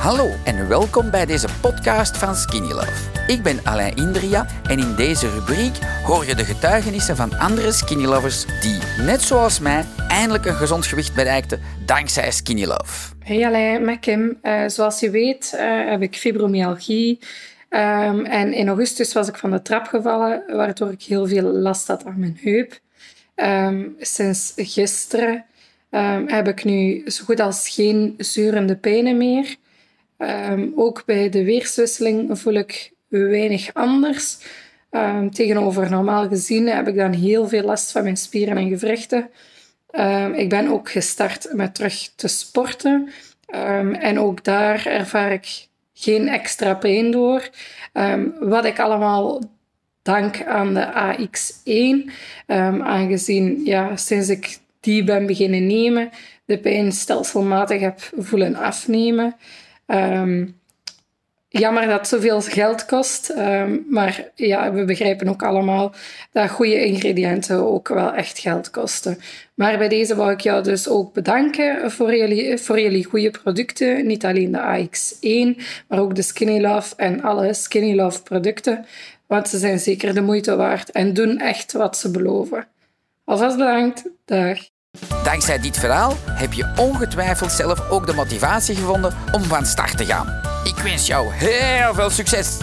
Hallo en welkom bij deze podcast van Skinny Love. Ik ben Alain Indria en in deze rubriek hoor je de getuigenissen van andere Skinny Lovers die, net zoals mij, eindelijk een gezond gewicht bereikten dankzij Skinny Love. Hey Alain, met Kim. Uh, zoals je weet uh, heb ik fibromyalgie. Um, en in augustus was ik van de trap gevallen, waardoor ik heel veel last had aan mijn heup. Um, sinds gisteren um, heb ik nu zo goed als geen zurende pijnen meer. Um, ook bij de weerswisseling voel ik weinig anders. Um, tegenover normaal gezien heb ik dan heel veel last van mijn spieren en gewrichten. Um, ik ben ook gestart met terug te sporten. en ook daar ervaar ik geen extra pijn door. wat ik allemaal dank aan de AX1, aangezien ja, sinds ik die ben beginnen nemen, de pijn stelselmatig heb voelen afnemen. Um, jammer dat het zoveel geld kost, um, maar ja, we begrijpen ook allemaal dat goede ingrediënten ook wel echt geld kosten. Maar bij deze wou ik jou dus ook bedanken voor jullie, voor jullie goede producten. Niet alleen de AX1, maar ook de Skinny Love en alle Skinny Love producten. Want ze zijn zeker de moeite waard en doen echt wat ze beloven. Alvast bedankt. Dag. Dankzij dit verhaal heb je ongetwijfeld zelf ook de motivatie gevonden om van start te gaan. Ik wens jou heel veel succes!